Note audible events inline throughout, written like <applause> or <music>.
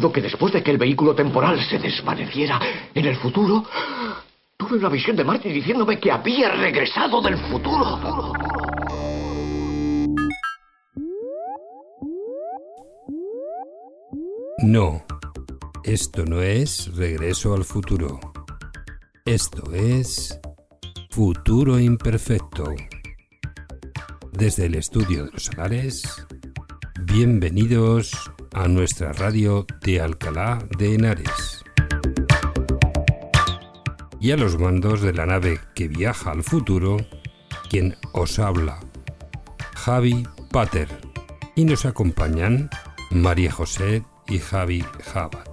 Que después de que el vehículo temporal se desvaneciera en el futuro, tuve una visión de Marty diciéndome que había regresado del futuro. No, esto no es regreso al futuro. Esto es futuro imperfecto. Desde el estudio de los Solares, bienvenidos a nuestra radio de Alcalá de Henares. Y a los mandos de la nave que viaja al futuro, quien os habla, Javi Pater. Y nos acompañan María José y Javi Jabat.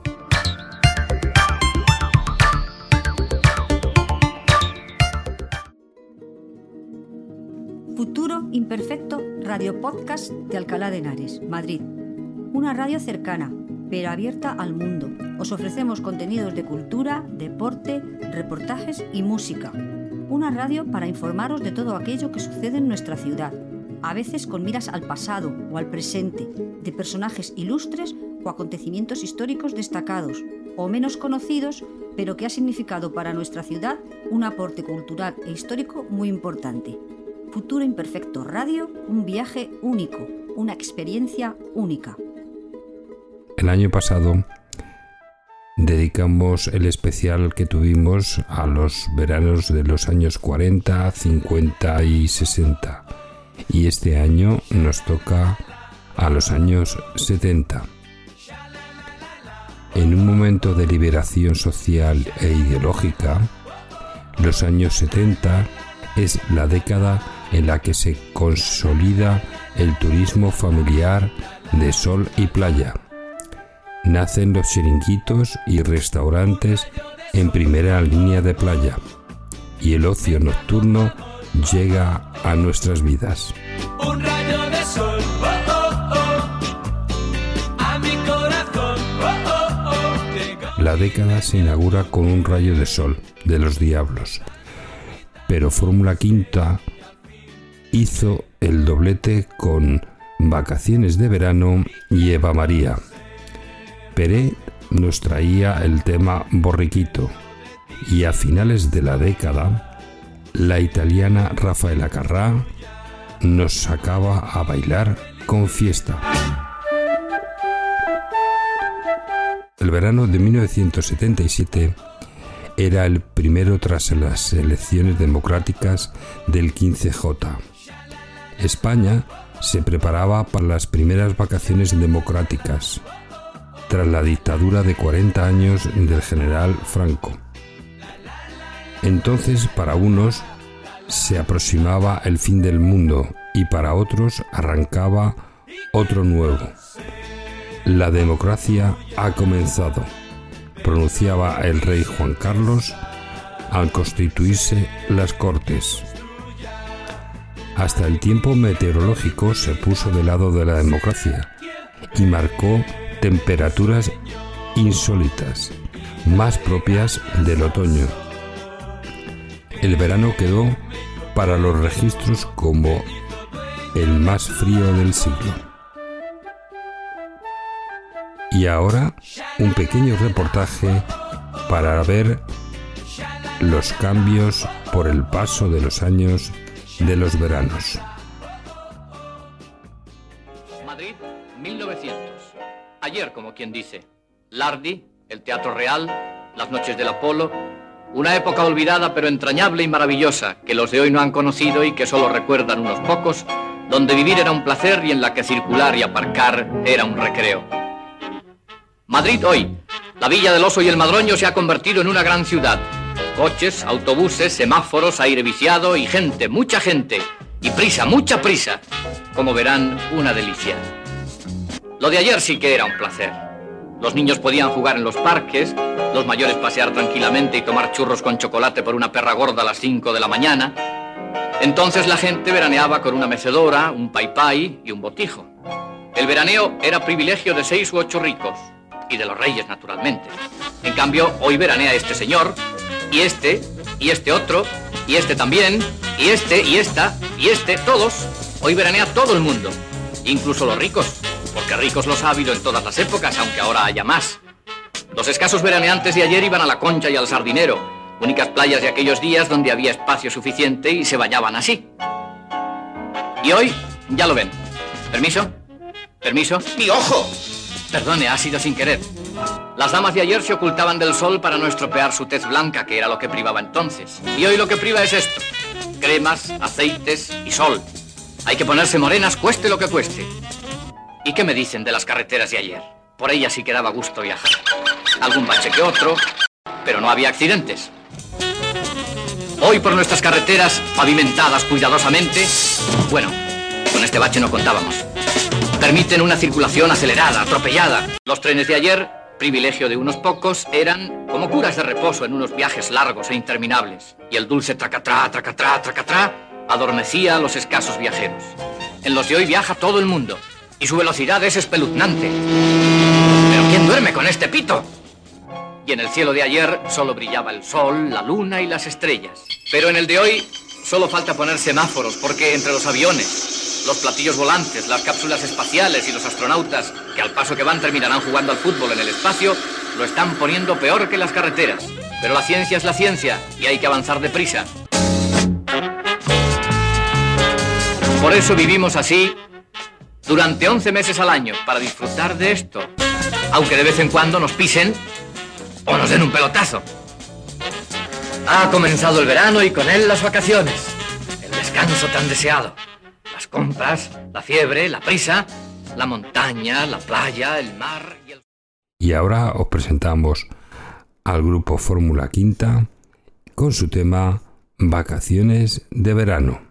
Futuro Imperfecto Radio Podcast de Alcalá de Henares, Madrid. Una radio cercana, pero abierta al mundo. Os ofrecemos contenidos de cultura, deporte, reportajes y música. Una radio para informaros de todo aquello que sucede en nuestra ciudad, a veces con miras al pasado o al presente, de personajes ilustres o acontecimientos históricos destacados o menos conocidos, pero que ha significado para nuestra ciudad un aporte cultural e histórico muy importante. Futuro Imperfecto Radio, un viaje único, una experiencia única. El año pasado dedicamos el especial que tuvimos a los veranos de los años 40, 50 y 60. Y este año nos toca a los años 70. En un momento de liberación social e ideológica, los años 70 es la década en la que se consolida el turismo familiar de sol y playa. Nacen los chiringuitos y restaurantes en primera línea de playa y el ocio nocturno llega a nuestras vidas. Un rayo de sol, oh, oh, oh, a mi corazón, llega. La década se inaugura con un rayo de sol de los diablos, pero Fórmula Quinta hizo el doblete con Vacaciones de Verano y Eva María. Peré nos traía el tema Borriquito y a finales de la década, la italiana Rafaela Carrà nos sacaba a bailar con fiesta. El verano de 1977 era el primero tras las elecciones democráticas del 15J. España se preparaba para las primeras vacaciones democráticas, tras la dictadura de 40 años del general Franco. Entonces, para unos, se aproximaba el fin del mundo y para otros arrancaba otro nuevo. La democracia ha comenzado, pronunciaba el rey Juan Carlos al constituirse las Cortes. Hasta el tiempo meteorológico se puso del lado de la democracia y marcó temperaturas insólitas, más propias del otoño. El verano quedó para los registros como el más frío del siglo. Y ahora un pequeño reportaje para ver los cambios por el paso de los años de los veranos. Ayer, como quien dice. Lardi, el Teatro Real, las noches del Apolo. Una época olvidada pero entrañable y maravillosa que los de hoy no han conocido y que solo recuerdan unos pocos, donde vivir era un placer y en la que circular y aparcar era un recreo. Madrid hoy. La Villa del Oso y el Madroño se ha convertido en una gran ciudad. Coches, autobuses, semáforos, aire viciado y gente, mucha gente. Y prisa, mucha prisa. Como verán, una delicia. Lo de ayer sí que era un placer. Los niños podían jugar en los parques, los mayores pasear tranquilamente y tomar churros con chocolate por una perra gorda a las 5 de la mañana. Entonces la gente veraneaba con una mecedora, un paipai y un botijo. El veraneo era privilegio de seis u ocho ricos, y de los reyes, naturalmente. En cambio, hoy veranea este señor, y este, y este otro, y este también, y este, y esta, y este, todos. Hoy veranea todo el mundo, incluso los ricos. Porque ricos los ha habido en todas las épocas, aunque ahora haya más. Los escasos veraneantes de ayer iban a la concha y al sardinero, únicas playas de aquellos días donde había espacio suficiente y se bañaban así. Y hoy, ya lo ven. ¿Permiso? ¿Permiso? ¡Mi ojo! Perdone, ha sido sin querer. Las damas de ayer se ocultaban del sol para no estropear su tez blanca, que era lo que privaba entonces. Y hoy lo que priva es esto. Cremas, aceites y sol. Hay que ponerse morenas, cueste lo que cueste. ¿Y qué me dicen de las carreteras de ayer? Por ellas sí que daba gusto viajar. Algún bache que otro, pero no había accidentes. Hoy por nuestras carreteras, pavimentadas cuidadosamente, bueno, con este bache no contábamos. Permiten una circulación acelerada, atropellada. Los trenes de ayer, privilegio de unos pocos, eran como curas de reposo en unos viajes largos e interminables. Y el dulce tracatrá, tracatrá, tracatrá adormecía a los escasos viajeros. En los de hoy viaja todo el mundo y su velocidad es espeluznante. ¿Pero quién duerme con este pito? Y en el cielo de ayer solo brillaba el sol, la luna y las estrellas. Pero en el de hoy solo falta poner semáforos, porque entre los aviones, los platillos volantes, las cápsulas espaciales y los astronautas, que al paso que van terminarán jugando al fútbol en el espacio, lo están poniendo peor que las carreteras. Pero la ciencia es la ciencia y hay que avanzar deprisa. Por eso vivimos así durante 11 meses al año, para disfrutar de esto. Aunque de vez en cuando nos pisen o nos den un pelotazo. Ha comenzado el verano y con él las vacaciones. El descanso tan deseado. Las compras, la fiebre, la prisa, la montaña, la playa, el mar y el... Y ahora os presentamos al grupo Fórmula Quinta con su tema Vacaciones de verano.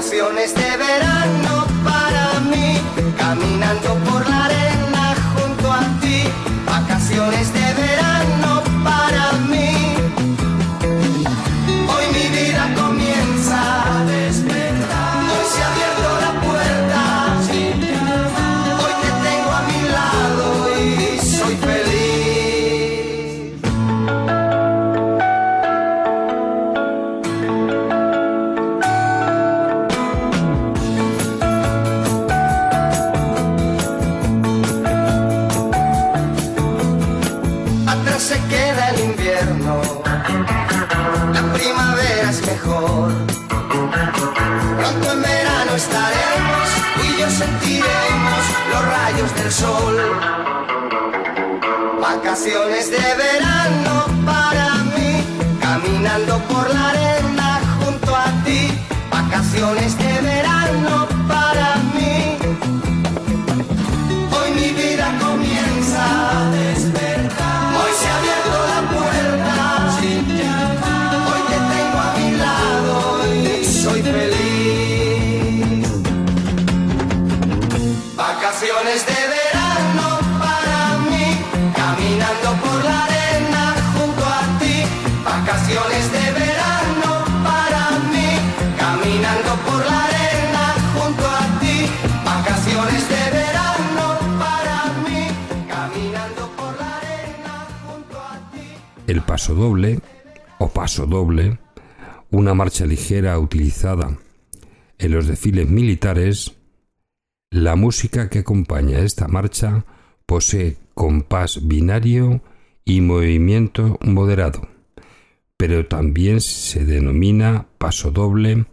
Vacaciones de verano se queda el invierno, la primavera es mejor. Pronto en verano estaremos y yo sentiremos los rayos del sol. Vacaciones de verano para mí, caminando por la arena junto a ti. Vacaciones de paso doble o paso doble, una marcha ligera utilizada en los desfiles militares, la música que acompaña esta marcha posee compás binario y movimiento moderado, pero también se denomina paso doble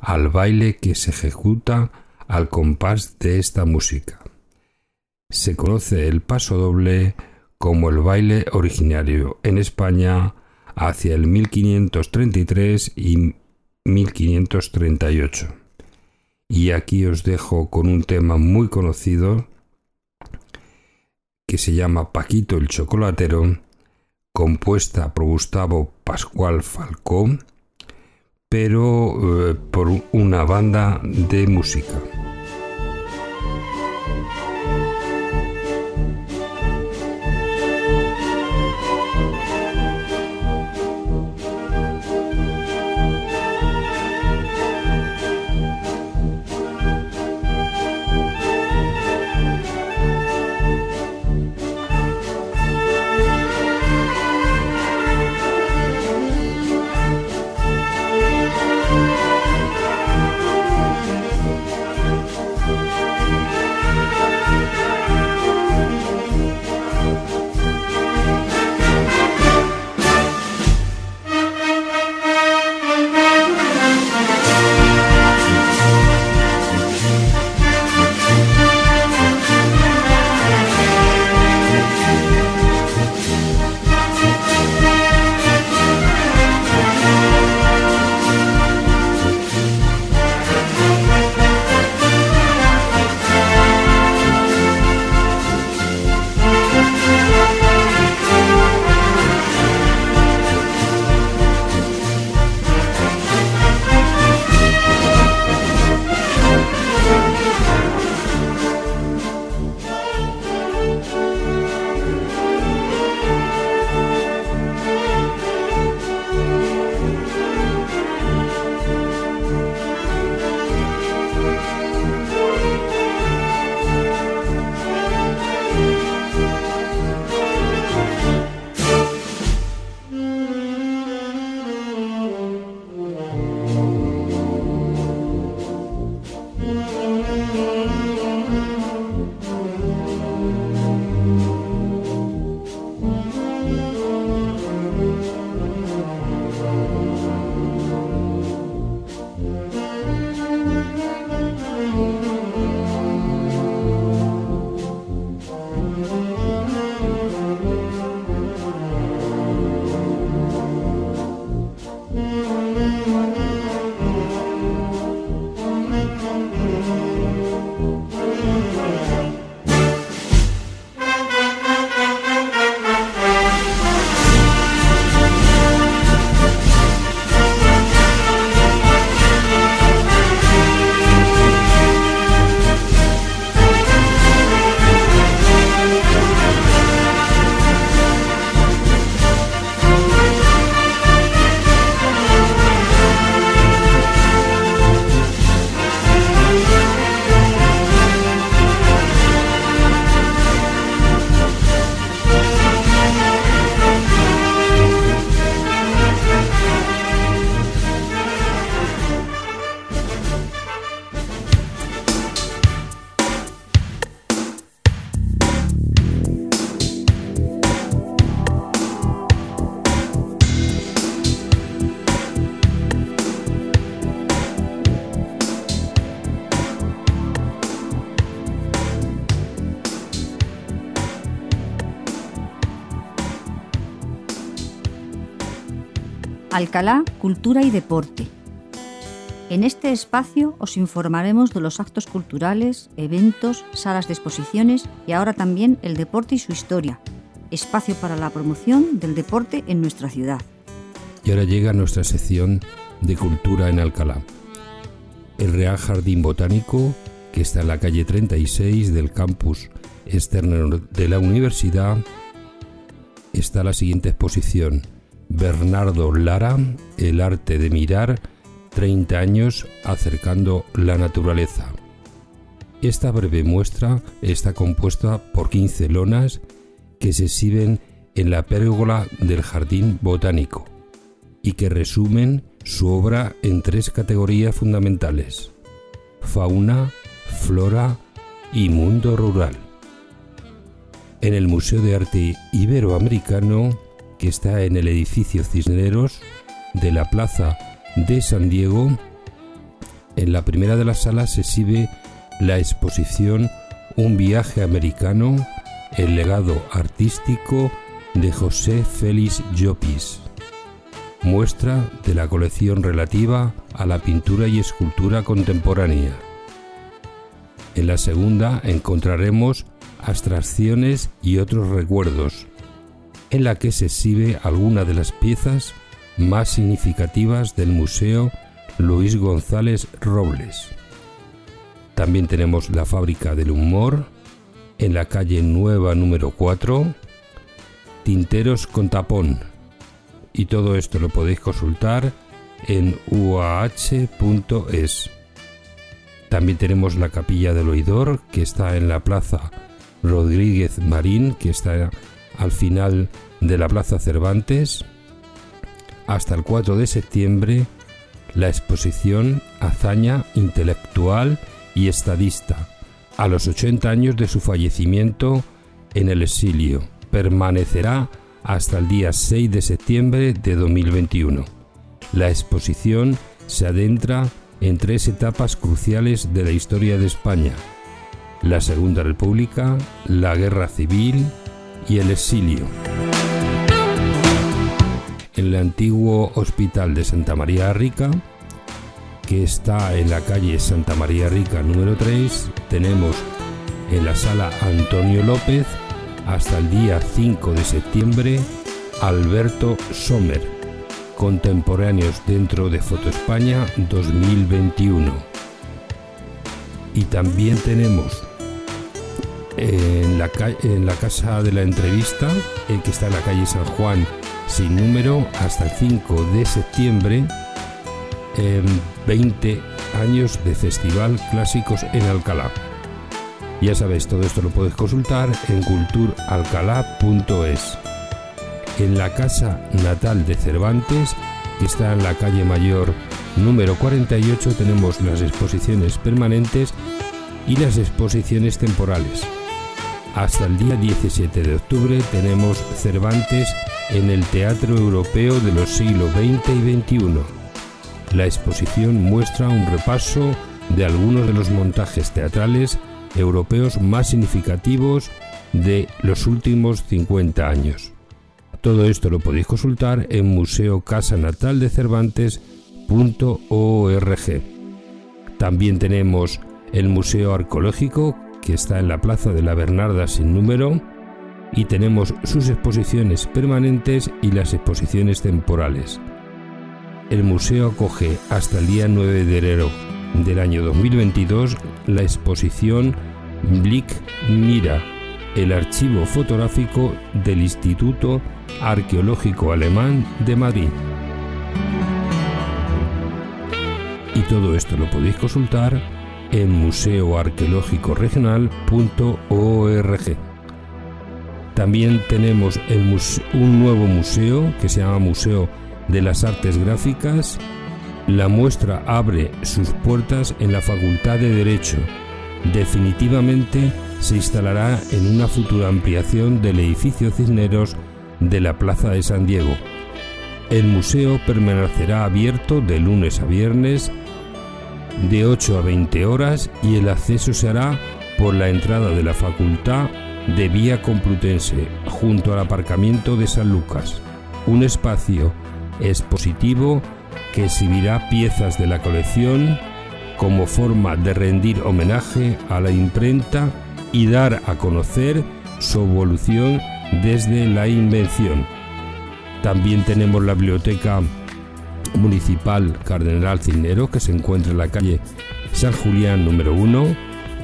al baile que se ejecuta al compás de esta música. Se conoce el paso doble como el baile originario en España hacia el 1533 y 1538. Y aquí os dejo con un tema muy conocido que se llama Paquito el Chocolatero, compuesta por Gustavo Pascual Falcón, pero eh, por una banda de música. Alcalá, Cultura y Deporte. En este espacio os informaremos de los actos culturales, eventos, salas de exposiciones y ahora también el deporte y su historia, espacio para la promoción del deporte en nuestra ciudad. Y ahora llega nuestra sección de cultura en Alcalá. El Real Jardín Botánico, que está en la calle 36 del campus externo de la universidad, está la siguiente exposición Bernardo Lara, El arte de mirar, 30 años acercando la naturaleza. Esta breve muestra está compuesta por 15 lonas que se exhiben en la pérgola del Jardín Botánico y que resumen su obra en tres categorías fundamentales, fauna, flora y mundo rural. En el Museo de Arte Iberoamericano que está en el edificio Cisneros de la Plaza de San Diego. En la primera de las salas se exhibe la exposición Un viaje americano, el legado artístico de José Félix Llopis, muestra de la colección relativa a la pintura y escultura contemporánea. En la segunda encontraremos abstracciones y otros recuerdos, en la que se exhibe alguna de las piezas más significativas del Museo Luis González Robles. También tenemos la Fábrica del Humor en la calle Nueva número 4, Tinteros con Tapón. Y todo esto lo podéis consultar en uah.es. También tenemos la Capilla del Oidor, que está en la Plaza Rodríguez Marín, que está al final de la Plaza Cervantes. Hasta el 4 de septiembre, la exposición Hazaña Intelectual y Estadista, a los 80 años de su fallecimiento en el exilio. Permanecerá hasta el día 6 de septiembre de 2021. La exposición se adentra en tres etapas cruciales de la historia de España. La Segunda República, la Guerra Civil y el exilio. En el antiguo Hospital de Santa María Rica, que está en la calle Santa María Rica número 3, tenemos en la sala Antonio López hasta el día 5 de septiembre Alberto Sommer, contemporáneos dentro de Foto España 2021. Y también tenemos en la, casa de la entrevista, eh, que está en la calle San Juan sin número, hasta el 5 de septiembre, 20 años de Festival Clásicos en Alcalá. Ya sabéis, todo esto lo puedes consultar en culturalcalá.es. En la casa natal de Cervantes, que está en la calle Mayor número 48, tenemos las exposiciones permanentes y las exposiciones temporales. Hasta el día 17 de octubre tenemos Cervantes en el Teatro Europeo de los siglos XX y XXI. La exposición muestra un repaso de algunos de los montajes teatrales europeos más significativos de los últimos 50 años. Todo esto lo podéis consultar en Museo Casa Natal de Cervantes.org. También tenemos el Museo Arqueológico, que está en la Plaza de la Bernarda sin número, y tenemos sus exposiciones permanentes y las exposiciones temporales. El museo acoge hasta el día 9 de enero del año 2022 la exposición Blick Mira, el archivo fotográfico del Instituto Arqueológico Alemán de Madrid. Y todo esto lo podéis consultar en museoarqueológicoregional.org. También tenemos un nuevo museo que se llama Museo de las Artes Gráficas. La muestra abre sus puertas en la Facultad de Derecho. Definitivamente se instalará en una futura ampliación del edificio Cisneros de la Plaza de San Diego. El museo permanecerá abierto de lunes a viernes de 8 a 20 horas y el acceso se hará por la entrada de la Facultad de Vía Complutense, junto al aparcamiento de San Lucas, un espacio expositivo que exhibirá piezas de la colección como forma de rendir homenaje a la imprenta y dar a conocer su evolución desde la invención. También tenemos la biblioteca municipal Cardenal Cisnero que se encuentra en la calle San Julián número 1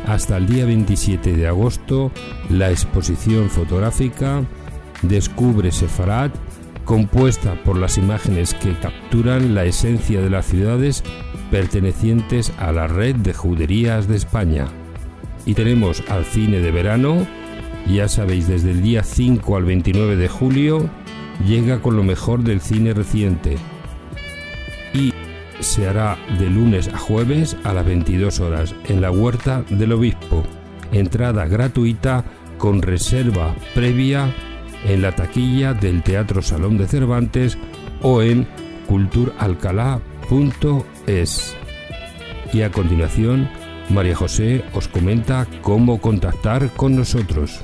hasta el día 27 de agosto la exposición fotográfica Descubre Sefarad compuesta por las imágenes que capturan la esencia de las ciudades pertenecientes a la red de juderías de España. Y tenemos al cine de verano, ya sabéis, desde el día 5 al 29 de julio, llega con lo mejor del cine reciente. Y se hará de lunes a jueves a las 22 horas en la Huerta del Obispo. Entrada gratuita con reserva previa en la taquilla del Teatro Salón de Cervantes o en culturalcalá.es. Y a continuación, María José os comenta cómo contactar con nosotros.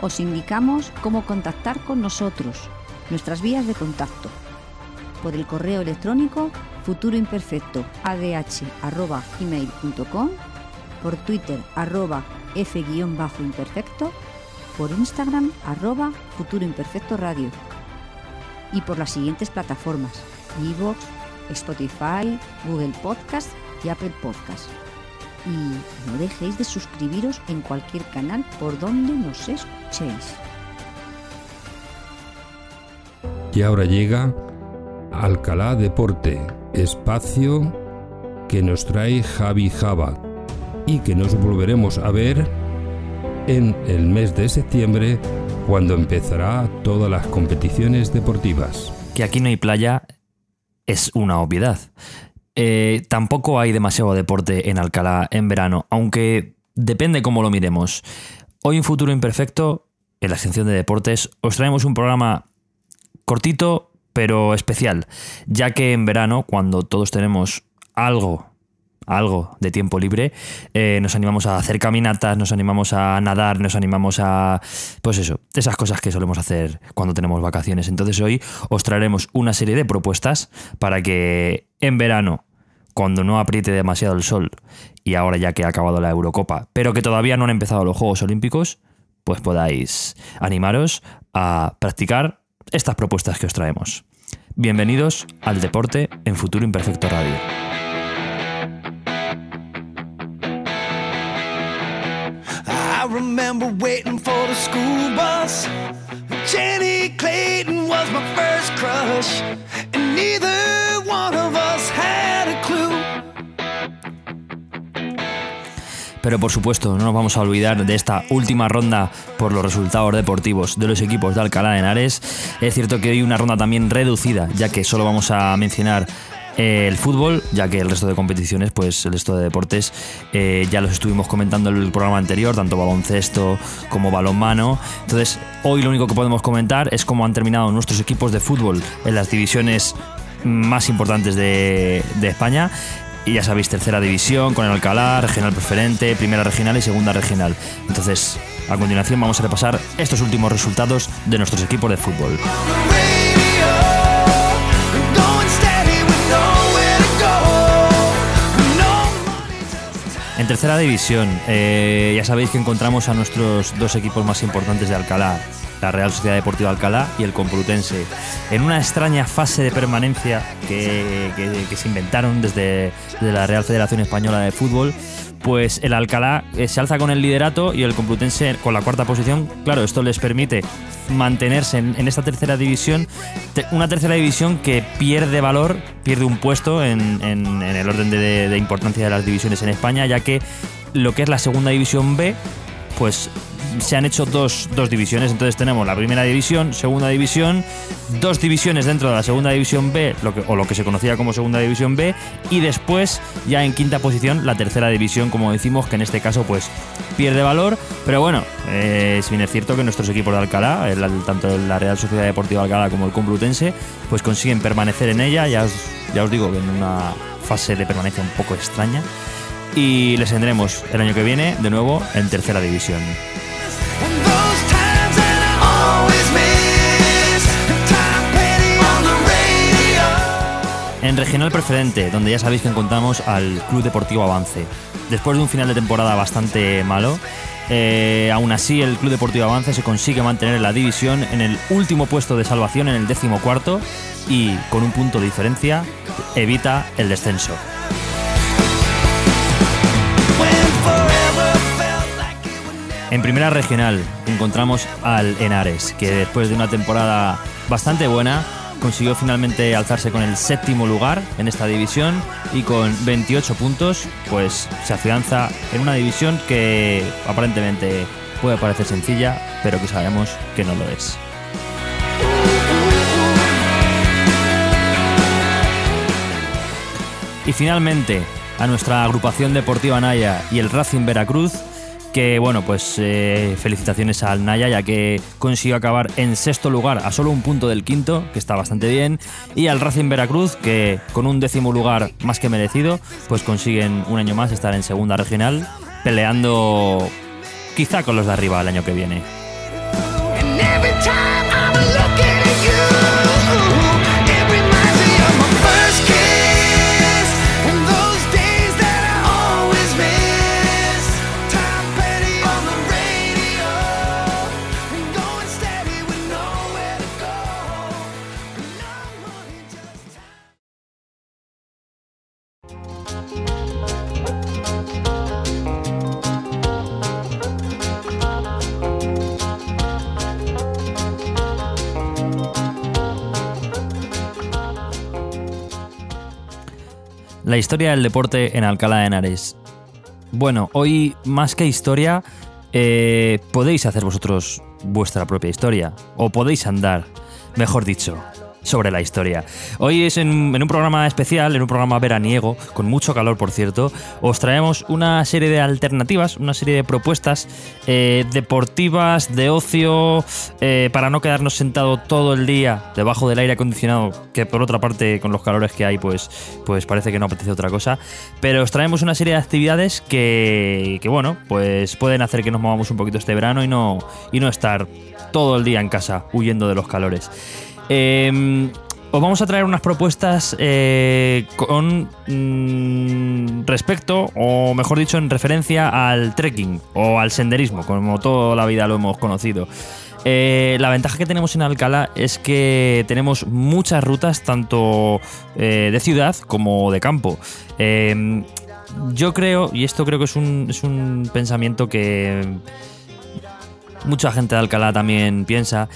Os indicamos cómo contactar con nosotros, nuestras vías de contacto. Por el correo electrónico futuroimperfecto por Twitter arroba f-imperfecto, por Instagram arroba futuro imperfecto radio y por las siguientes plataformas, Evox, Spotify, Google Podcast y Apple Podcast. Y no dejéis de suscribiros en cualquier canal por donde nos escuchéis. Y ahora llega Alcalá Deporte, espacio que nos trae Javi Java y que nos volveremos a ver en el mes de septiembre cuando empezará todas las competiciones deportivas. Que aquí no hay playa es una obviedad. Eh, tampoco hay demasiado deporte en Alcalá en verano, aunque depende cómo lo miremos. Hoy en Futuro Imperfecto, en la sección de deportes, os traemos un programa cortito pero especial, ya que en verano, cuando todos tenemos algo algo de tiempo libre, eh, nos animamos a hacer caminatas, nos animamos a nadar, nos animamos a... Pues eso, esas cosas que solemos hacer cuando tenemos vacaciones. Entonces hoy os traeremos una serie de propuestas para que en verano, cuando no apriete demasiado el sol y ahora ya que ha acabado la Eurocopa, pero que todavía no han empezado los Juegos Olímpicos, pues podáis animaros a practicar estas propuestas que os traemos. Bienvenidos al deporte en Futuro Imperfecto Radio. Pero por supuesto, no nos vamos a olvidar de esta última ronda por los resultados deportivos de los equipos de Alcalá de Henares. Es cierto que hoy una ronda también reducida, ya que solo vamos a mencionar eh, el fútbol, ya que el resto de competiciones, pues el resto de deportes, eh, ya los estuvimos comentando en el programa anterior, tanto baloncesto como balonmano. Entonces, hoy lo único que podemos comentar es cómo han terminado nuestros equipos de fútbol en las divisiones más importantes de, de España. Y ya sabéis, tercera división con el Alcalá, regional preferente, primera regional y segunda regional. Entonces, a continuación vamos a repasar estos últimos resultados de nuestros equipos de fútbol. En tercera división, eh, ya sabéis que encontramos a nuestros dos equipos más importantes de Alcalá, la Real Sociedad Deportiva Alcalá y el Complutense, en una extraña fase de permanencia que, se inventaron desde la Real Federación Española de Fútbol. Pues el Alcalá eh, se alza con el liderato y el Complutense con la cuarta posición. Claro, esto les permite mantenerse en, esta tercera división, una tercera división que pierde valor, pierde un puesto en, el orden de, de- de importancia de las divisiones en España, ya que lo que es la segunda división B, pues se han hecho dos, dos divisiones. Entonces tenemos la primera división, segunda división, dos divisiones dentro de la segunda división B, lo que, o lo que se conocía como segunda división B, y después ya en quinta posición la tercera división, como decimos, que en este caso pues pierde valor. Pero bueno, eh, si bien es cierto que nuestros equipos de Alcalá, tanto la Real Sociedad Deportiva Alcalá como el Complutense, pues consiguen permanecer en ella, ya os, ya os digo en una fase de permanencia un poco extraña. Y les tendremos el año que viene de nuevo en tercera división. En regional preferente, donde ya sabéis que encontramos al Club Deportivo Avance. Después de un final de temporada bastante malo, eh, aún así el Club Deportivo Avance se consigue mantener en la división en el último puesto de salvación en el décimo cuarto y con un punto de diferencia evita el descenso. En primera regional encontramos al Henares, que después de una temporada bastante buena consiguió finalmente alzarse con el séptimo lugar en esta división y con 28 puntos pues se afianza en una división que aparentemente puede parecer sencilla, pero que sabemos que no lo es. Y finalmente, a nuestra agrupación deportiva Naya y el Racing Veracruz, que bueno, pues eh, felicitaciones al Naya, ya que consiguió acabar en sexto lugar a solo un punto del quinto, que está bastante bien, y al Racing Veracruz, que con un décimo lugar más que merecido, pues consiguen un año más estar en segunda regional, peleando quizá con los de arriba el año que viene. La historia del deporte en Alcalá de Henares. Bueno, hoy más que historia, eh, podéis hacer vosotros vuestra propia historia. O podéis andar, mejor dicho, sobre la historia. Hoy es en, un programa especial, en un programa veraniego, con mucho calor por cierto, os traemos una serie de alternativas, una serie de propuestas eh, deportivas, de ocio, eh, para no quedarnos sentado todo el día debajo del aire acondicionado, que por otra parte con los calores que hay pues, pues parece que no apetece otra cosa, pero os traemos una serie de actividades que, que bueno, pues pueden hacer que nos movamos un poquito este verano y no, y no estar todo el día en casa huyendo de los calores. Eh, os vamos a traer unas propuestas eh, con mm, respecto, o mejor dicho, en referencia al trekking o al senderismo, como toda la vida lo hemos conocido. Eh, la ventaja que tenemos en Alcalá es que tenemos muchas rutas, tanto eh, de ciudad como de campo. Eh, yo creo, y esto creo que es un, es un pensamiento que mucha gente de Alcalá también piensa,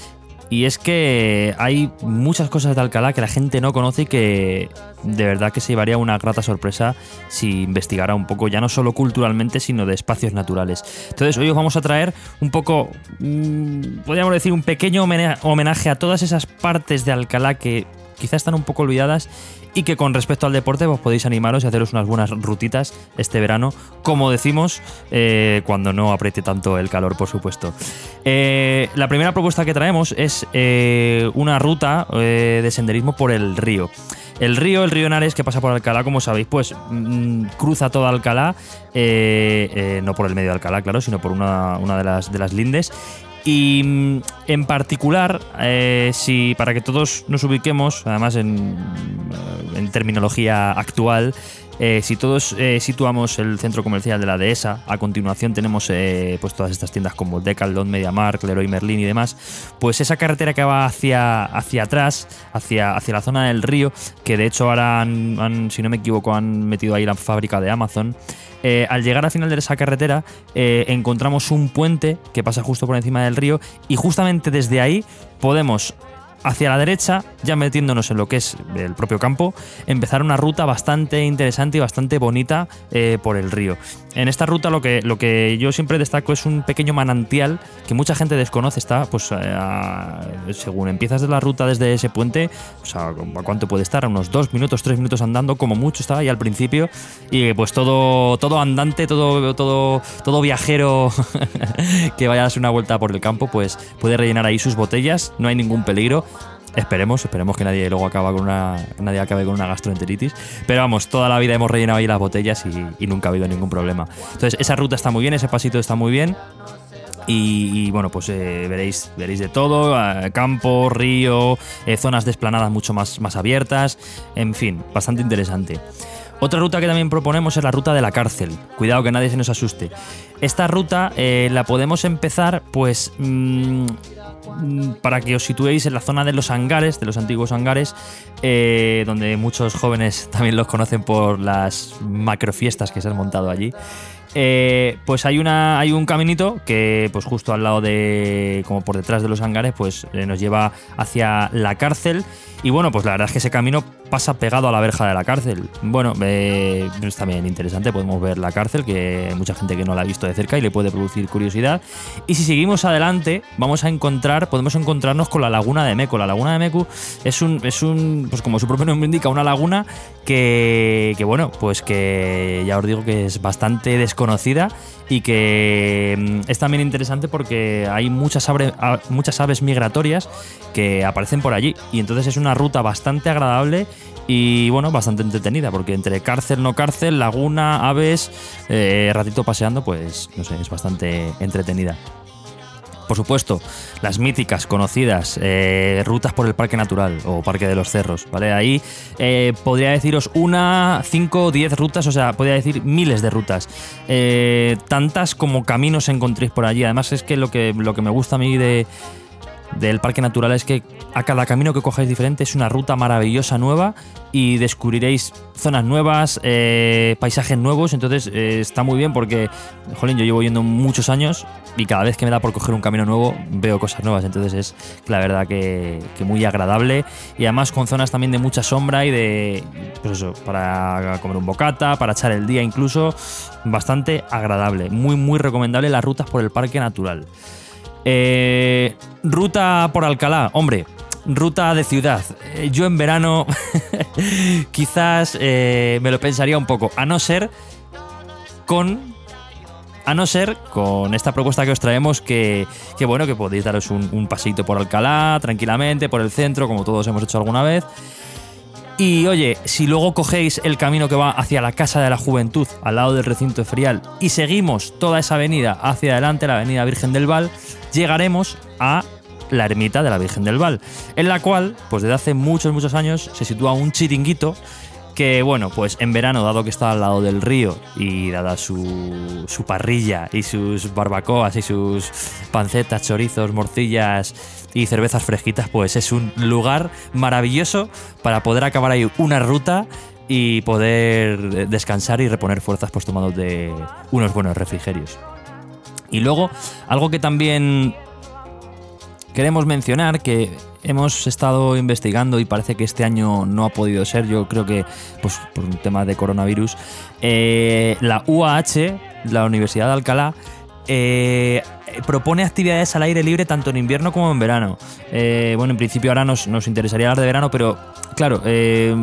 y es que hay muchas cosas de Alcalá que la gente no conoce y que de verdad que se llevaría una grata sorpresa si investigara un poco, ya no solo culturalmente, sino de espacios naturales. Entonces, hoy os vamos a traer un poco, mmm, podríamos decir, un pequeño homenaje a todas esas partes de Alcalá que quizás están un poco olvidadas y que con respecto al deporte vos podéis animaros y haceros unas buenas rutitas este verano, como decimos, eh, cuando no apriete tanto el calor, por supuesto. Eh, la primera propuesta que traemos es eh, una ruta de senderismo por el río. El río, el río Henares, que pasa por Alcalá, como sabéis, pues mmm, cruza toda Alcalá, no por el medio de Alcalá, claro, sino por una, una de, las, de las lindes. Y mm, en particular, eh, si para que todos nos ubiquemos, además en, en terminología actual, eh, si todos eh, situamos el centro comercial de la Dehesa, a continuación tenemos eh, pues todas estas tiendas como Decathlon, MediaMarkt, Leroy Merlin y demás, pues esa carretera que va hacia, hacia atrás, hacia, hacia la zona del río, que de hecho ahora, han, si no me equivoco, han metido ahí la fábrica de Amazon, al llegar al final de esa carretera encontramos un puente que pasa justo por encima del río y justamente desde ahí podemos hacia la derecha, ya metiéndonos en lo que es el propio campo, empezar una ruta bastante interesante y bastante bonita eh, por el río. En esta ruta lo que, lo que yo siempre destaco es un pequeño manantial que mucha gente desconoce. Está, pues, a, según empiezas de la ruta desde ese puente, pues a, a, cuánto puede estar, a unos dos minutos, tres minutos andando, como mucho estaba ahí al principio. Y pues todo, todo andante, todo, todo, todo viajero <laughs> que vaya a darse una vuelta por el campo, pues puede rellenar ahí sus botellas, no hay ningún peligro. Esperemos, esperemos que nadie luego acaba con una, nadie acabe con una gastroenteritis. Pero vamos, toda la vida hemos rellenado ahí las botellas y, nunca ha habido ningún problema. Entonces, esa ruta está muy bien, ese pasito está muy bien. Y, bueno, pues eh, veréis, veréis de todo, eh, campo, río, eh, zonas desplanadas mucho más, más abiertas, en fin, bastante interesante. Otra ruta que también proponemos es la ruta de la cárcel. Cuidado que nadie se nos asuste. Esta ruta la podemos empezar, pues, mmm, para que os situéis en la zona de los hangares, de los antiguos hangares, eh, donde muchos jóvenes también los conocen por las macrofiestas que se han montado allí. Eh, pues hay una hay un caminito que pues justo al lado de como por detrás de los hangares pues eh, nos lleva hacia la cárcel. Y bueno pues la verdad es que ese camino pasa pegado a la verja de la cárcel. Bueno eh, es también interesante podemos ver la cárcel que hay mucha gente que no la ha visto de cerca y le puede producir curiosidad. Y si seguimos adelante vamos a encontrar podemos encontrarnos con la laguna de Meco. La laguna de Meco es un es un pues como su propio nombre indica una laguna que, que bueno pues que ya os digo que es bastante desconocida conocida y que mm, es también interesante porque hay muchas, abre, muchas aves migratorias que aparecen por allí. Y entonces es una ruta bastante agradable y bueno, bastante entretenida porque entre cárcel, no cárcel, laguna, aves, eh, ratito paseando, pues no sé, es bastante entretenida por supuesto, las míticas, conocidas, eh, rutas por el Parque Natural o Parque de los Cerros, ¿vale? Ahí eh, podría deciros una, cinco o diez rutas, o sea, podría decir miles de rutas. Eh, tantas como caminos encontréis por allí. Además, es que lo que, lo que me gusta a mí de del Parque Natural es que a cada camino que cojáis diferente es una ruta maravillosa nueva y descubriréis zonas nuevas, eh, paisajes nuevos. Entonces eh, está muy bien porque, jolín, yo llevo yendo muchos años y cada vez que me da por coger un camino nuevo veo cosas nuevas. Entonces es la verdad que, muy agradable y además con zonas también de mucha sombra y de, pues para comer un bocata, para echar el día incluso. Bastante agradable. Muy, muy recomendable las rutas por el Parque Natural. Eh, ruta por Alcalá, hombre, ruta de ciudad. Eh, Yo en verano <laughs> quizás eh, me lo pensaría un poco, a no ser con... A no ser con esta propuesta que os traemos que, que bueno, que podéis daros un, un paseíto por Alcalá, tranquilamente, por el centro, como todos hemos hecho alguna vez. Y oye, si luego cogéis el camino que va hacia la Casa de la Juventud, al lado del recinto ferial, y seguimos toda esa avenida hacia adelante, la avenida Virgen del Val, llegaremos a la ermita de la Virgen del Val, en la cual, pues desde hace muchos, muchos años, se sitúa un chiringuito que, bueno, pues en verano, dado que está al lado del río y dada su, su parrilla y sus barbacoas y sus pancetas, chorizos, morcillas y cervezas fresquitas, pues es un lugar maravilloso para poder acabar ahí una ruta y poder descansar y reponer fuerzas pues tomando de unos buenos refrigerios. Y luego, algo que también queremos mencionar, que hemos estado investigando y parece que este año no ha podido ser, yo creo que pues, por un tema de coronavirus, eh, la UAH, la Universidad de Alcalá, eh, propone actividades al aire libre tanto en invierno como en verano. Eh, bueno, en principio ahora nos, nos, interesaría hablar de verano, pero claro, eh,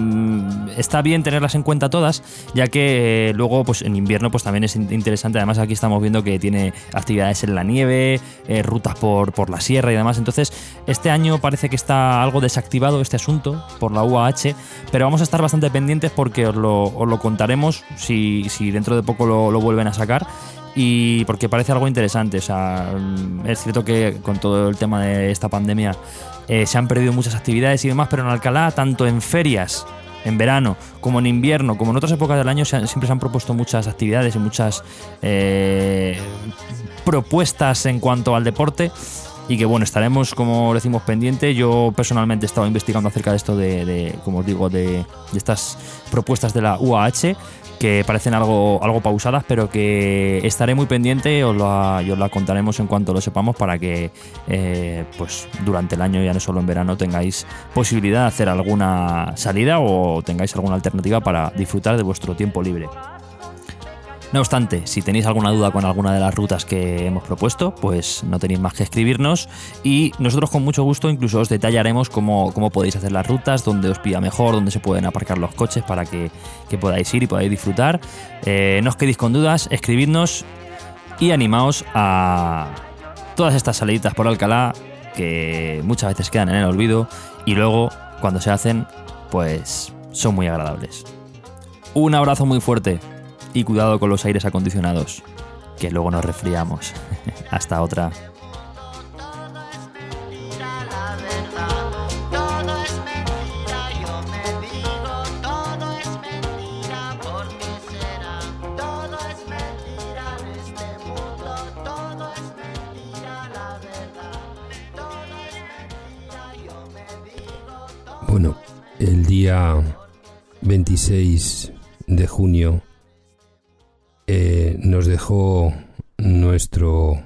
está bien tenerlas en cuenta todas, ya que eh, luego pues en invierno pues también es interesante. Además aquí estamos viendo que tiene actividades en la nieve, eh, rutas por, por la sierra y demás. Entonces este año parece que está algo desactivado este asunto por la UAH, pero vamos a estar bastante pendientes porque os lo, os lo contaremos si, si dentro de poco lo vuelven a sacar y porque parece algo interesante. O sea, es cierto que con todo el tema de esta pandemia eh, se han perdido muchas actividades y demás, pero en Alcalá, tanto en ferias, en verano, como en invierno, como en otras épocas del año, se han, siempre se han propuesto muchas actividades y muchas eh, propuestas en cuanto al deporte. Y que bueno, estaremos, como decimos, pendiente. Yo personalmente he estado investigando acerca de esto de, de como os digo, de, de estas propuestas de la UAH que parecen algo, algo pausadas, pero que estaré muy pendiente os la, y os la contaremos en cuanto lo sepamos para que eh, pues durante el año, ya no solo en verano, tengáis posibilidad de hacer alguna salida o tengáis alguna alternativa para disfrutar de vuestro tiempo libre. No obstante, si tenéis alguna duda con alguna de las rutas que hemos propuesto, pues no tenéis más que escribirnos y nosotros con mucho gusto incluso os detallaremos cómo, cómo podéis hacer las rutas, dónde os pilla mejor, dónde se pueden aparcar los coches para que, que podáis ir y podáis disfrutar. Eh, no os quedéis con dudas, escribidnos y animaos a todas estas saliditas por Alcalá que muchas veces quedan en el olvido y luego cuando se hacen pues son muy agradables. Un abrazo muy fuerte y cuidado con los aires acondicionados, que luego nos resfriamos. <laughs> Hasta otra. Bueno, el día 26 de junio eh, nos dejó nuestro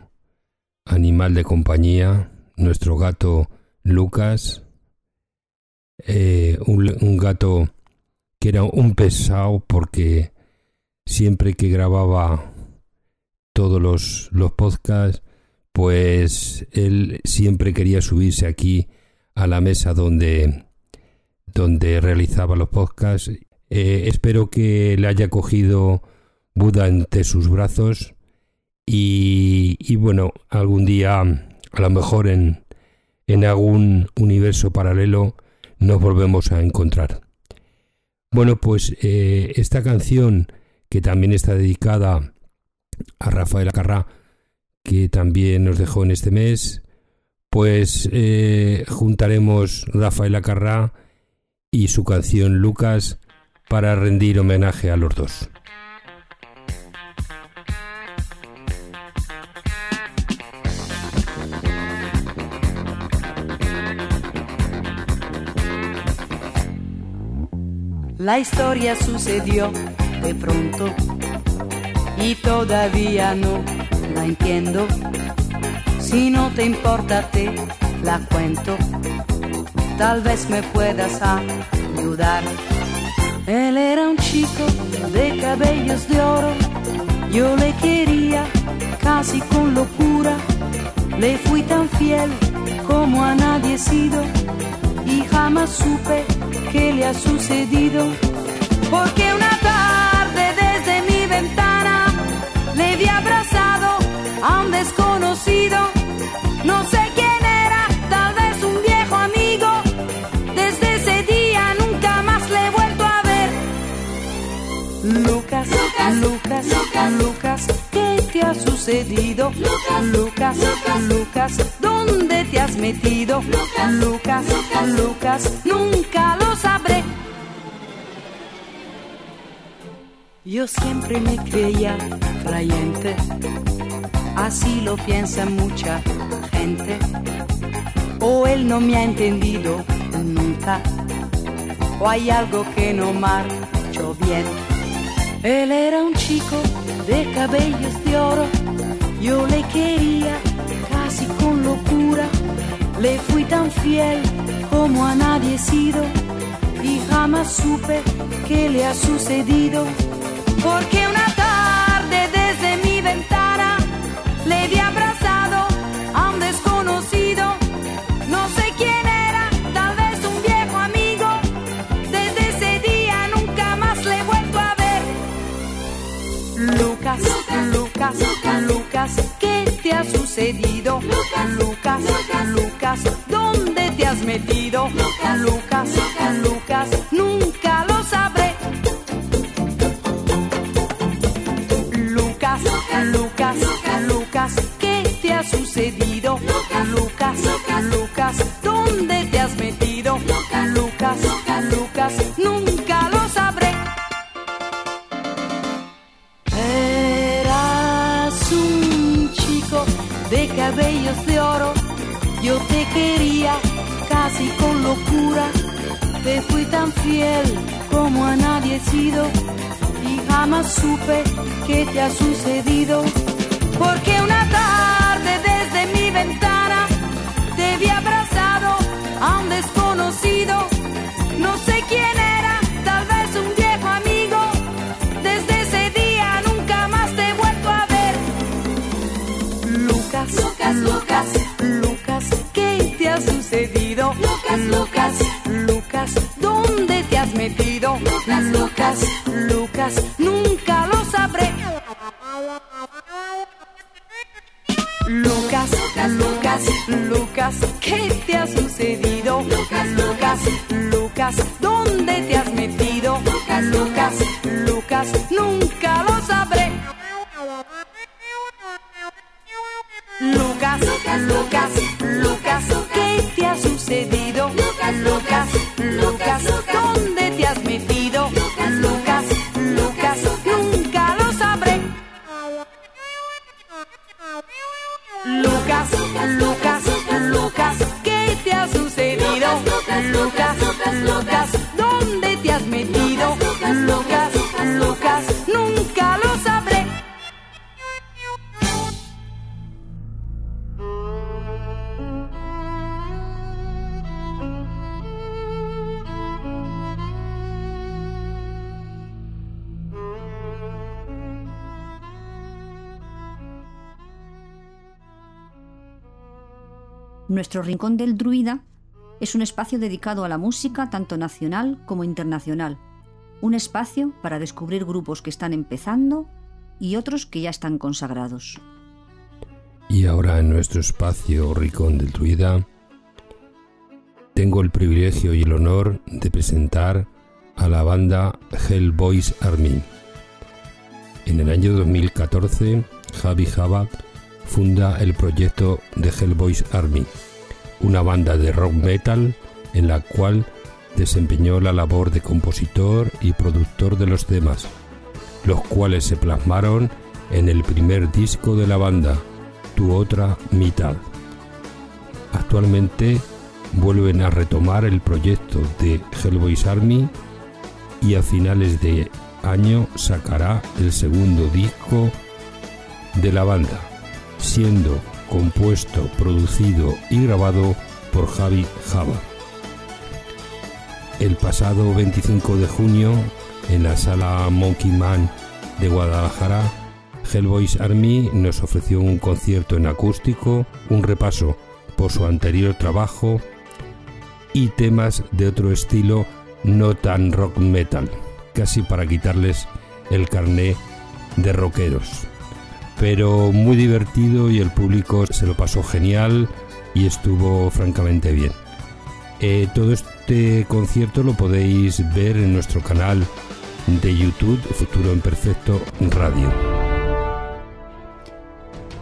animal de compañía, nuestro gato Lucas, eh, un, gato que era un pesado porque siempre que grababa todos los, los podcasts, pues él siempre quería subirse aquí a la mesa donde, donde realizaba los podcasts. Eh, espero que le haya cogido Buda entre sus brazos y, bueno, algún día, a lo mejor en, en algún universo paralelo, nos volvemos a encontrar. Bueno, pues eh, esta canción que también está dedicada a Rafael Acarrá, que también nos dejó en este mes, pues eh, juntaremos Rafael Acarrá y su canción Lucas para rendir homenaje a los dos. La historia sucedió de pronto y todavía no la entiendo. Si no te importa te la cuento, tal vez me puedas ayudar. Él era un chico de cabellos de oro, yo le quería casi con locura, le fui tan fiel como a nadie sido y jamás supe qué le ha sucedido. Porque una tarde desde mi ventana le vi abrazado a un desconocido. No sé quién era, tal vez un viejo amigo. Desde ese día nunca más le he vuelto a ver. Lucas, Lucas, Lucas, Lucas, ¿qué ha sucedido? Lucas, Lucas, ¿dónde te has metido? Lucas, Lucas, nunca lo sabré. Yo siempre me creía creyente, así lo piensa mucha gente. O él no me ha entendido nunca, o hay algo que no marchó bien. Él era un chico de cabellos de oro, yo le quería casi con locura, le fui tan fiel como a nadie he sido. Y jamás supe qué le ha sucedido. Porque te ha sucedido? Lucas, Lucas, ¿dónde te has metido? Lucas, Lucas, nunca lo sabré. Lucas, Lucas, Lucas, ¿qué te ha sucedido? Lucas, Lucas, ¿dónde te has metido? Lucas, Lucas, nunca te fui tan fiel como a nadie he sido y jamás supe qué te ha sucedido. Porque una tarde desde mi ventana te vi abrazado a un desconocido. Lucas, Lucas, nunca lo sabré. Lucas, Lucas, Lucas, ¿qué te ha sucedido? Lucas, Lucas, Lucas, ¿dónde te has Nuestro Rincón del Druida es un espacio dedicado a la música tanto nacional como internacional. Un espacio para descubrir grupos que están empezando y otros que ya están consagrados. Y ahora en nuestro espacio Rincón del Druida tengo el privilegio y el honor de presentar a la banda Hellboys Army. En el año 2014, Javi Jabat funda el proyecto de Hellboys Army, una banda de rock metal en la cual desempeñó la labor de compositor y productor de los temas, los cuales se plasmaron en el primer disco de la banda, Tu otra mitad. Actualmente vuelven a retomar el proyecto de Hellboys Army y a finales de año sacará el segundo disco de la banda, siendo compuesto, producido y grabado por Javi Java. El pasado 25 de junio, en la sala Monkey Man de Guadalajara, Hellboys Army nos ofreció un concierto en acústico, un repaso por su anterior trabajo y temas de otro estilo no tan rock metal, casi para quitarles el carné de rockeros. Pero muy divertido y el público se lo pasó genial y estuvo francamente bien. Eh, todo este concierto lo podéis ver en nuestro canal de YouTube Futuro en Perfecto Radio.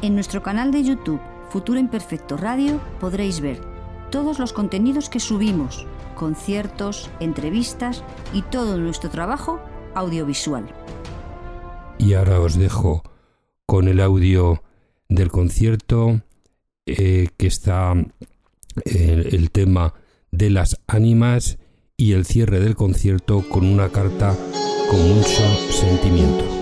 En nuestro canal de YouTube Futuro Imperfecto Radio podréis ver todos los contenidos que subimos, conciertos, entrevistas y todo nuestro trabajo audiovisual. Y ahora os dejo con el audio del concierto eh, que está eh, el tema de las ánimas y el cierre del concierto con una carta con mucho sentimiento.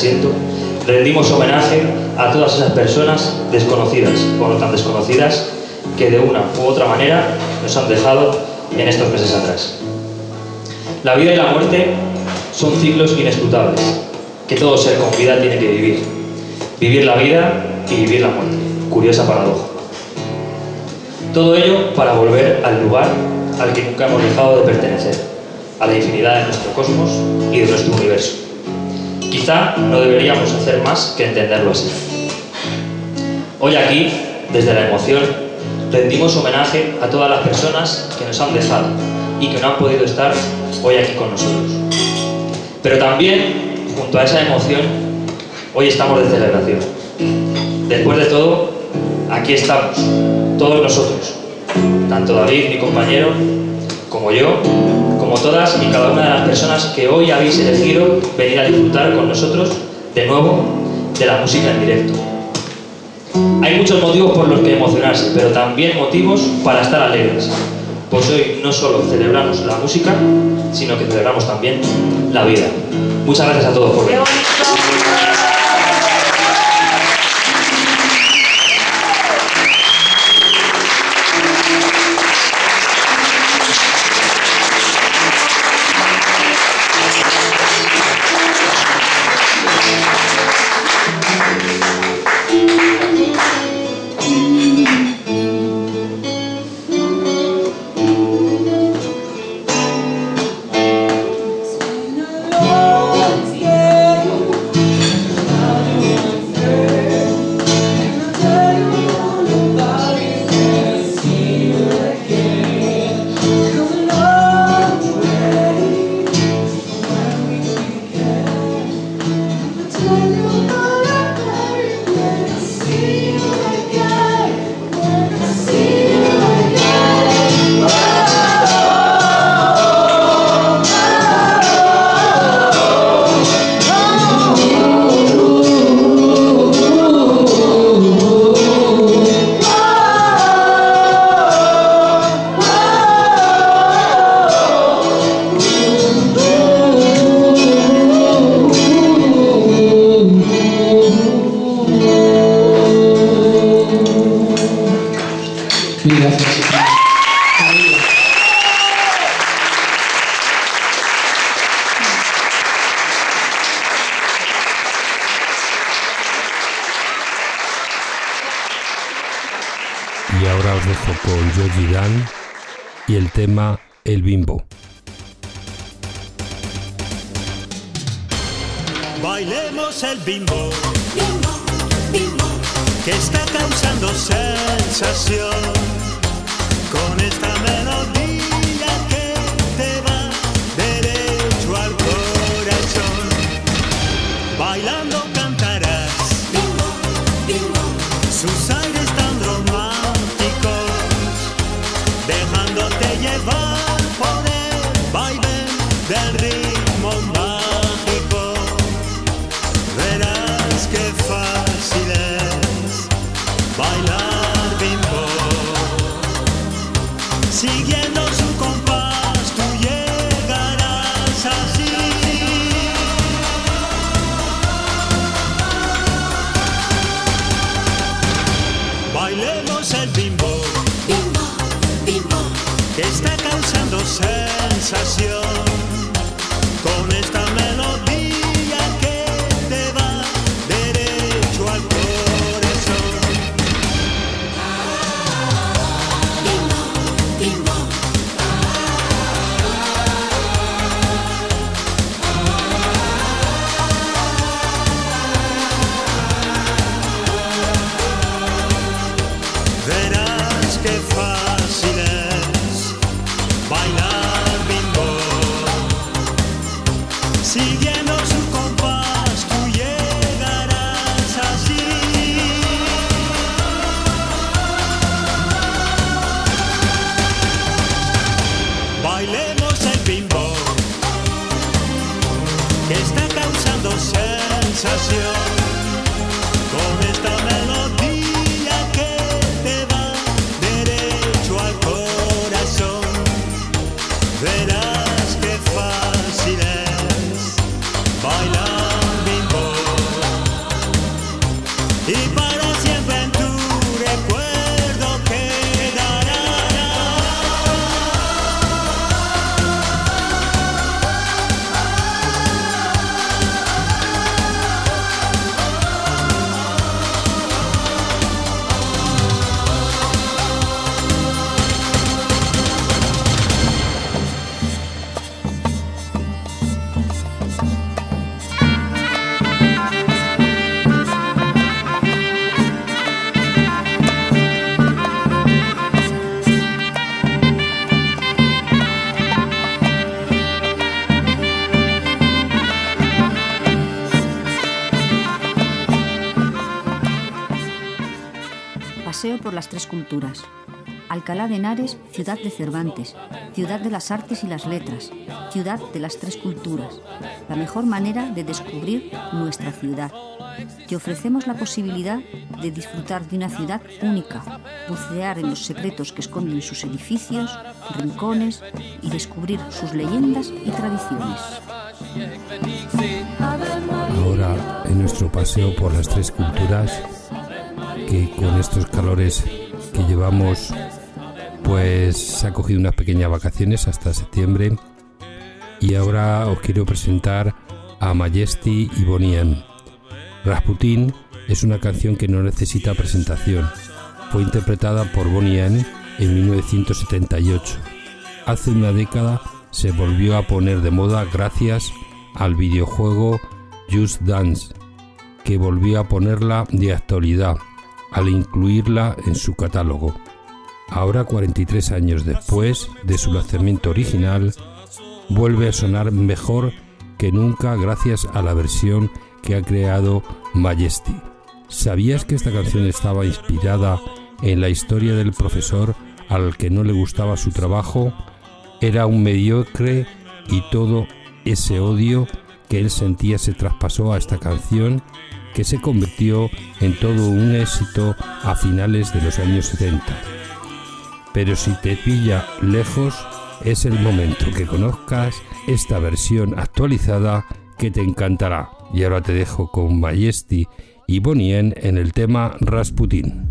Asiento, rendimos homenaje a todas esas personas desconocidas o no tan desconocidas que de una u otra manera nos han dejado en estos meses atrás. La vida y la muerte son ciclos inescrutables que todo ser con vida tiene que vivir. Vivir la vida y vivir la muerte. Curiosa paradoja. Todo ello para volver al lugar al que nunca hemos dejado de pertenecer, a la infinidad de nuestro cosmos y de nuestro universo. Quizá no deberíamos hacer más que entenderlo así. Hoy aquí, desde la emoción, rendimos homenaje a todas las personas que nos han dejado y que no han podido estar hoy aquí con nosotros. Pero también, junto a esa emoción, hoy estamos de celebración. Después de todo, aquí estamos, todos nosotros, tanto David, mi compañero, como yo, como todas y cada una de las personas que hoy habéis elegido venir a disfrutar con nosotros de nuevo de la música en directo. Hay muchos motivos por los que emocionarse, pero también motivos para estar alegres. Pues hoy no solo celebramos la música, sino que celebramos también la vida. Muchas gracias a todos por venir. Con Yogi Dan y el tema El Bimbo. Bailemos el bimbo, que está causando sensación. Con esta melodía sensación Alcalá de Henares, ciudad de Cervantes, ciudad de las artes y las letras, ciudad de las tres culturas. La mejor manera de descubrir nuestra ciudad. Te ofrecemos la posibilidad de disfrutar de una ciudad única, bucear en los secretos que esconden sus edificios, rincones y descubrir sus leyendas y tradiciones. Ahora, en nuestro paseo por las tres culturas, que con estos calores que llevamos, pues se ha cogido unas pequeñas vacaciones hasta septiembre. Y ahora os quiero presentar a Majesty y Bonien. Rasputin es una canción que no necesita presentación. Fue interpretada por Bonien en 1978. Hace una década se volvió a poner de moda gracias al videojuego Just Dance, que volvió a ponerla de actualidad al incluirla en su catálogo. Ahora, 43 años después de su lanzamiento original, vuelve a sonar mejor que nunca gracias a la versión que ha creado Majesty. ¿Sabías que esta canción estaba inspirada en la historia del profesor al que no le gustaba su trabajo? Era un mediocre y todo ese odio que él sentía se traspasó a esta canción que se convirtió en todo un éxito a finales de los años 70. Pero si te pilla lejos, es el momento que conozcas esta versión actualizada que te encantará. Y ahora te dejo con Majesty y Bonien en el tema Rasputin.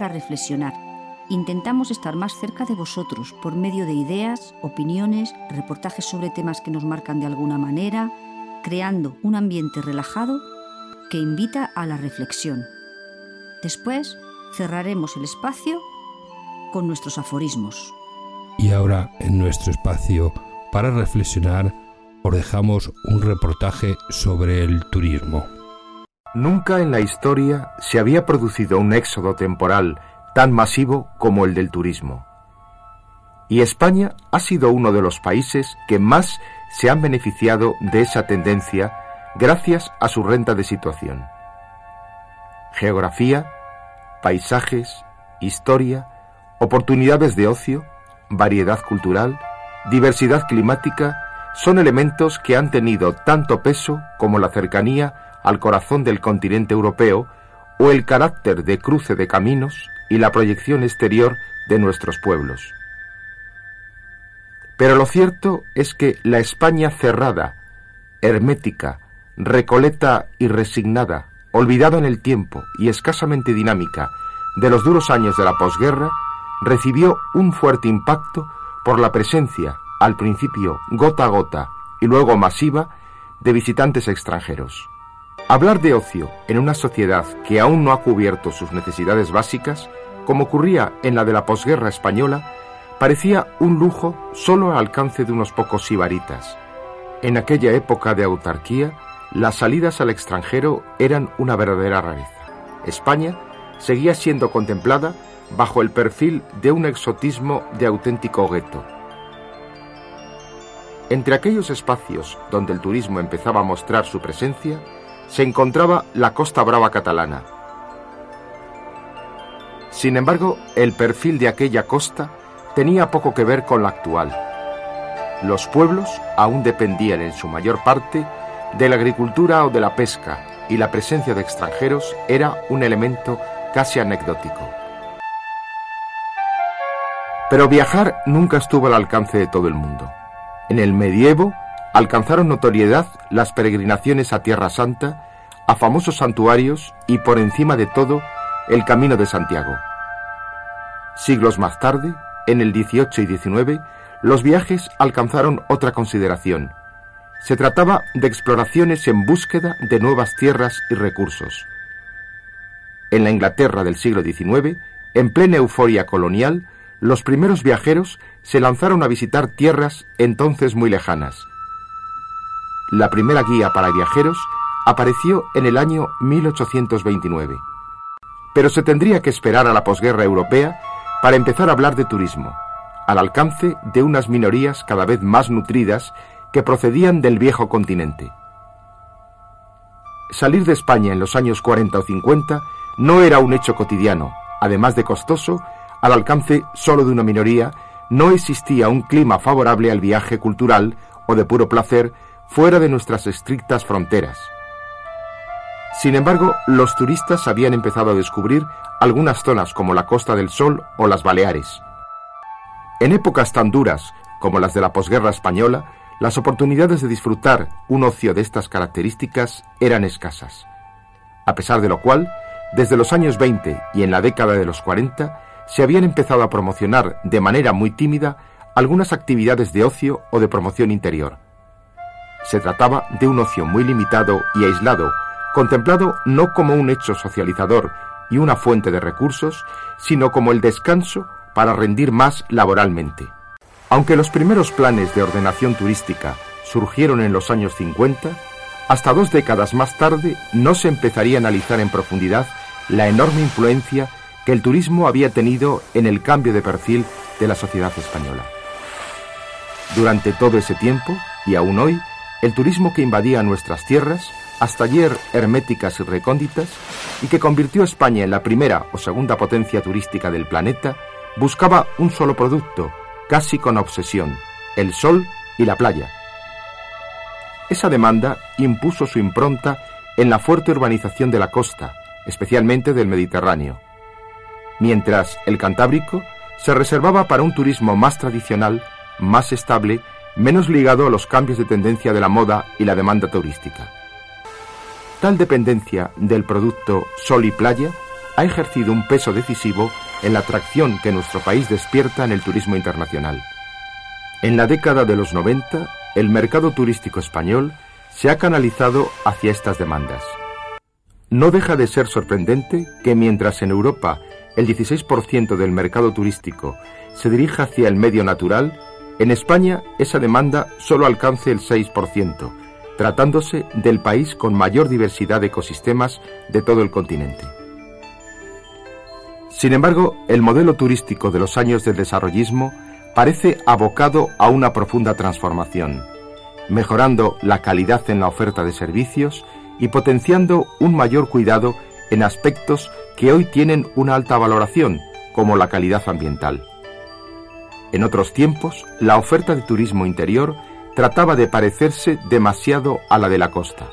Para reflexionar. Intentamos estar más cerca de vosotros por medio de ideas, opiniones, reportajes sobre temas que nos marcan de alguna manera, creando un ambiente relajado que invita a la reflexión. Después cerraremos el espacio con nuestros aforismos. Y ahora, en nuestro espacio para reflexionar, os dejamos un reportaje sobre el turismo. Nunca en la historia se había producido un éxodo temporal tan masivo como el del turismo. Y España ha sido uno de los países que más se han beneficiado de esa tendencia gracias a su renta de situación. Geografía, paisajes, historia, oportunidades de ocio, variedad cultural, diversidad climática, son elementos que han tenido tanto peso como la cercanía al corazón del continente europeo o el carácter de cruce de caminos y la proyección exterior de nuestros pueblos. Pero lo cierto es que la España cerrada, hermética, recoleta y resignada, olvidada en el tiempo y escasamente dinámica de los duros años de la posguerra, recibió un fuerte impacto por la presencia, al principio gota a gota y luego masiva, de visitantes extranjeros. Hablar de ocio en una sociedad que aún no ha cubierto sus necesidades básicas, como ocurría en la de la posguerra española, parecía un lujo solo al alcance de unos pocos sibaritas. En aquella época de autarquía, las salidas al extranjero eran una verdadera rareza. España seguía siendo contemplada bajo el perfil de un exotismo de auténtico gueto. Entre aquellos espacios donde el turismo empezaba a mostrar su presencia, se encontraba la Costa Brava catalana. Sin embargo, el perfil de aquella costa tenía poco que ver con la actual. Los pueblos aún dependían en su mayor parte de la agricultura o de la pesca, y la presencia de extranjeros era un elemento casi anecdótico. Pero viajar nunca estuvo al alcance de todo el mundo. En el medievo alcanzaron notoriedad las peregrinaciones a Tierra Santa, a famosos santuarios y por encima de todo el Camino de Santiago. Siglos más tarde, en el 18 y 19, los viajes alcanzaron otra consideración. Se trataba de exploraciones en búsqueda de nuevas tierras y recursos. En la Inglaterra del siglo XIX, en plena euforia colonial, los primeros viajeros se lanzaron a visitar tierras entonces muy lejanas. La primera guía para viajeros apareció en el año 1829. Pero se tendría que esperar a la posguerra europea para empezar a hablar de turismo, al alcance de unas minorías cada vez más nutridas que procedían del viejo continente. Salir de España en los años 40 o 50 no era un hecho cotidiano, además de costoso al alcance solo de una minoría, no existía un clima favorable al viaje cultural o de puro placer fuera de nuestras estrictas fronteras. Sin embargo, los turistas habían empezado a descubrir algunas zonas como la Costa del Sol o las Baleares. En épocas tan duras como las de la posguerra española, las oportunidades de disfrutar un ocio de estas características eran escasas. A pesar de lo cual, desde los años 20 y en la década de los 40, se habían empezado a promocionar de manera muy tímida algunas actividades de ocio o de promoción interior. Se trataba de un ocio muy limitado y aislado, contemplado no como un hecho socializador y una fuente de recursos, sino como el descanso para rendir más laboralmente. Aunque los primeros planes de ordenación turística surgieron en los años 50, hasta dos décadas más tarde no se empezaría a analizar en profundidad la enorme influencia que el turismo había tenido en el cambio de perfil de la sociedad española. Durante todo ese tiempo, y aún hoy, el turismo que invadía nuestras tierras, hasta ayer herméticas y recónditas, y que convirtió a España en la primera o segunda potencia turística del planeta, buscaba un solo producto, casi con obsesión, el sol y la playa. Esa demanda impuso su impronta en la fuerte urbanización de la costa, especialmente del Mediterráneo mientras el Cantábrico se reservaba para un turismo más tradicional, más estable, menos ligado a los cambios de tendencia de la moda y la demanda turística. Tal dependencia del producto sol y playa ha ejercido un peso decisivo en la atracción que nuestro país despierta en el turismo internacional. En la década de los 90, el mercado turístico español se ha canalizado hacia estas demandas. No deja de ser sorprendente que mientras en Europa el 16% del mercado turístico se dirija hacia el medio natural, en España esa demanda solo alcance el 6%, tratándose del país con mayor diversidad de ecosistemas de todo el continente. Sin embargo, el modelo turístico de los años del desarrollismo parece abocado a una profunda transformación, mejorando la calidad en la oferta de servicios y potenciando un mayor cuidado en aspectos que hoy tienen una alta valoración, como la calidad ambiental. En otros tiempos, la oferta de turismo interior trataba de parecerse demasiado a la de la costa.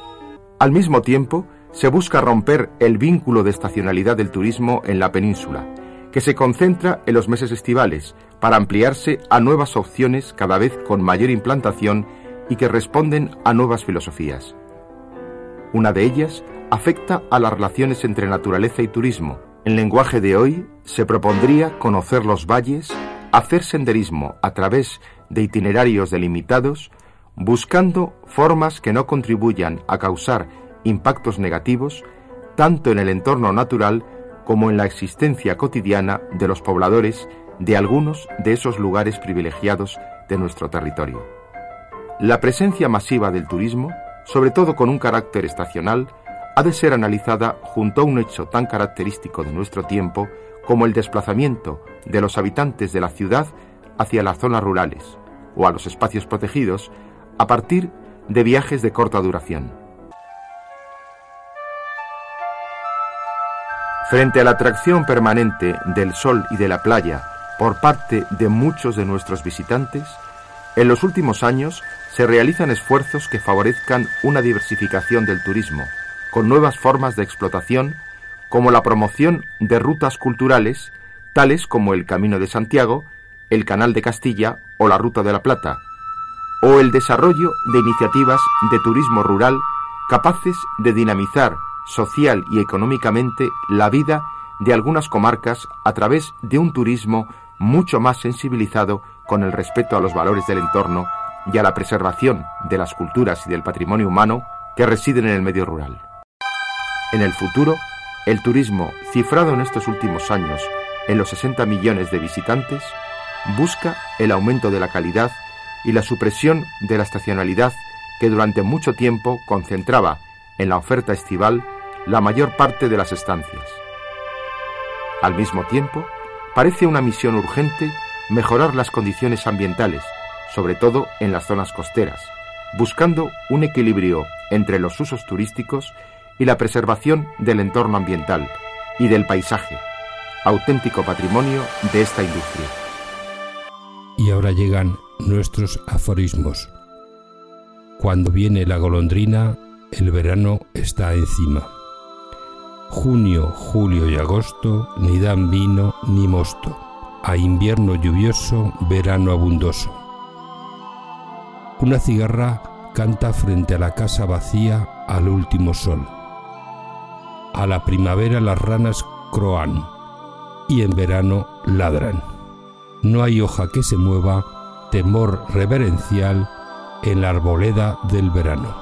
Al mismo tiempo, se busca romper el vínculo de estacionalidad del turismo en la península, que se concentra en los meses estivales, para ampliarse a nuevas opciones cada vez con mayor implantación y que responden a nuevas filosofías. Una de ellas afecta a las relaciones entre naturaleza y turismo. En lenguaje de hoy se propondría conocer los valles, hacer senderismo a través de itinerarios delimitados, buscando formas que no contribuyan a causar impactos negativos tanto en el entorno natural como en la existencia cotidiana de los pobladores de algunos de esos lugares privilegiados de nuestro territorio. La presencia masiva del turismo, sobre todo con un carácter estacional, ha de ser analizada junto a un hecho tan característico de nuestro tiempo como el desplazamiento de los habitantes de la ciudad hacia las zonas rurales o a los espacios protegidos a partir de viajes de corta duración. Frente a la atracción permanente del sol y de la playa por parte de muchos de nuestros visitantes, en los últimos años se realizan esfuerzos que favorezcan una diversificación del turismo, con nuevas formas de explotación, como la promoción de rutas culturales, tales como el Camino de Santiago, el Canal de Castilla o la Ruta de la Plata, o el desarrollo de iniciativas de turismo rural capaces de dinamizar social y económicamente la vida de algunas comarcas a través de un turismo mucho más sensibilizado con el respeto a los valores del entorno y a la preservación de las culturas y del patrimonio humano que residen en el medio rural. En el futuro, el turismo, cifrado en estos últimos años en los 60 millones de visitantes, busca el aumento de la calidad y la supresión de la estacionalidad que durante mucho tiempo concentraba en la oferta estival la mayor parte de las estancias. Al mismo tiempo, parece una misión urgente mejorar las condiciones ambientales, sobre todo en las zonas costeras, buscando un equilibrio entre los usos turísticos y la preservación del entorno ambiental y del paisaje, auténtico patrimonio de esta industria. Y ahora llegan nuestros aforismos. Cuando viene la golondrina, el verano está encima. Junio, julio y agosto ni dan vino ni mosto. A invierno lluvioso, verano abundoso. Una cigarra canta frente a la casa vacía al último sol. A la primavera las ranas croan y en verano ladran. No hay hoja que se mueva, temor reverencial en la arboleda del verano.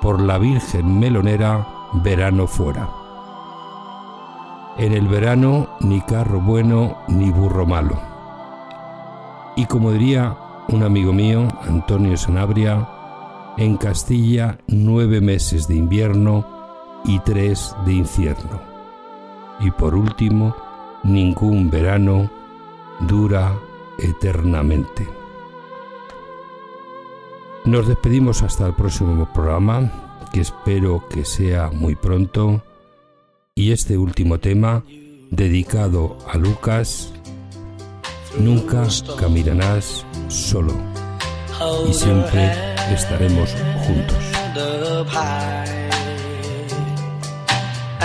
Por la Virgen melonera, verano fuera. En el verano ni carro bueno ni burro malo. Y como diría un amigo mío, Antonio Sanabria, en Castilla nueve meses de invierno y tres de infierno. Y por último, ningún verano dura eternamente. Nos despedimos hasta el próximo programa, que espero que sea muy pronto. Y este último tema, dedicado a Lucas, nunca caminarás solo y siempre estaremos juntos.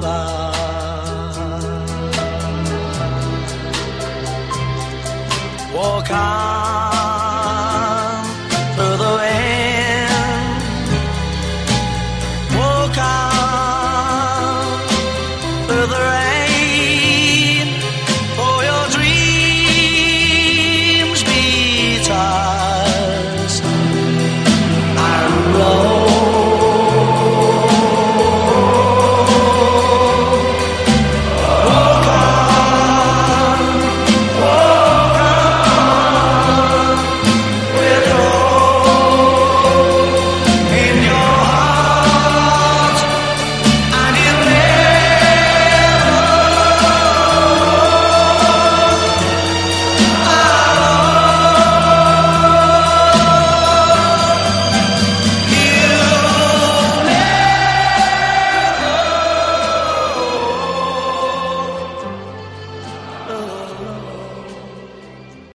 吧。我看。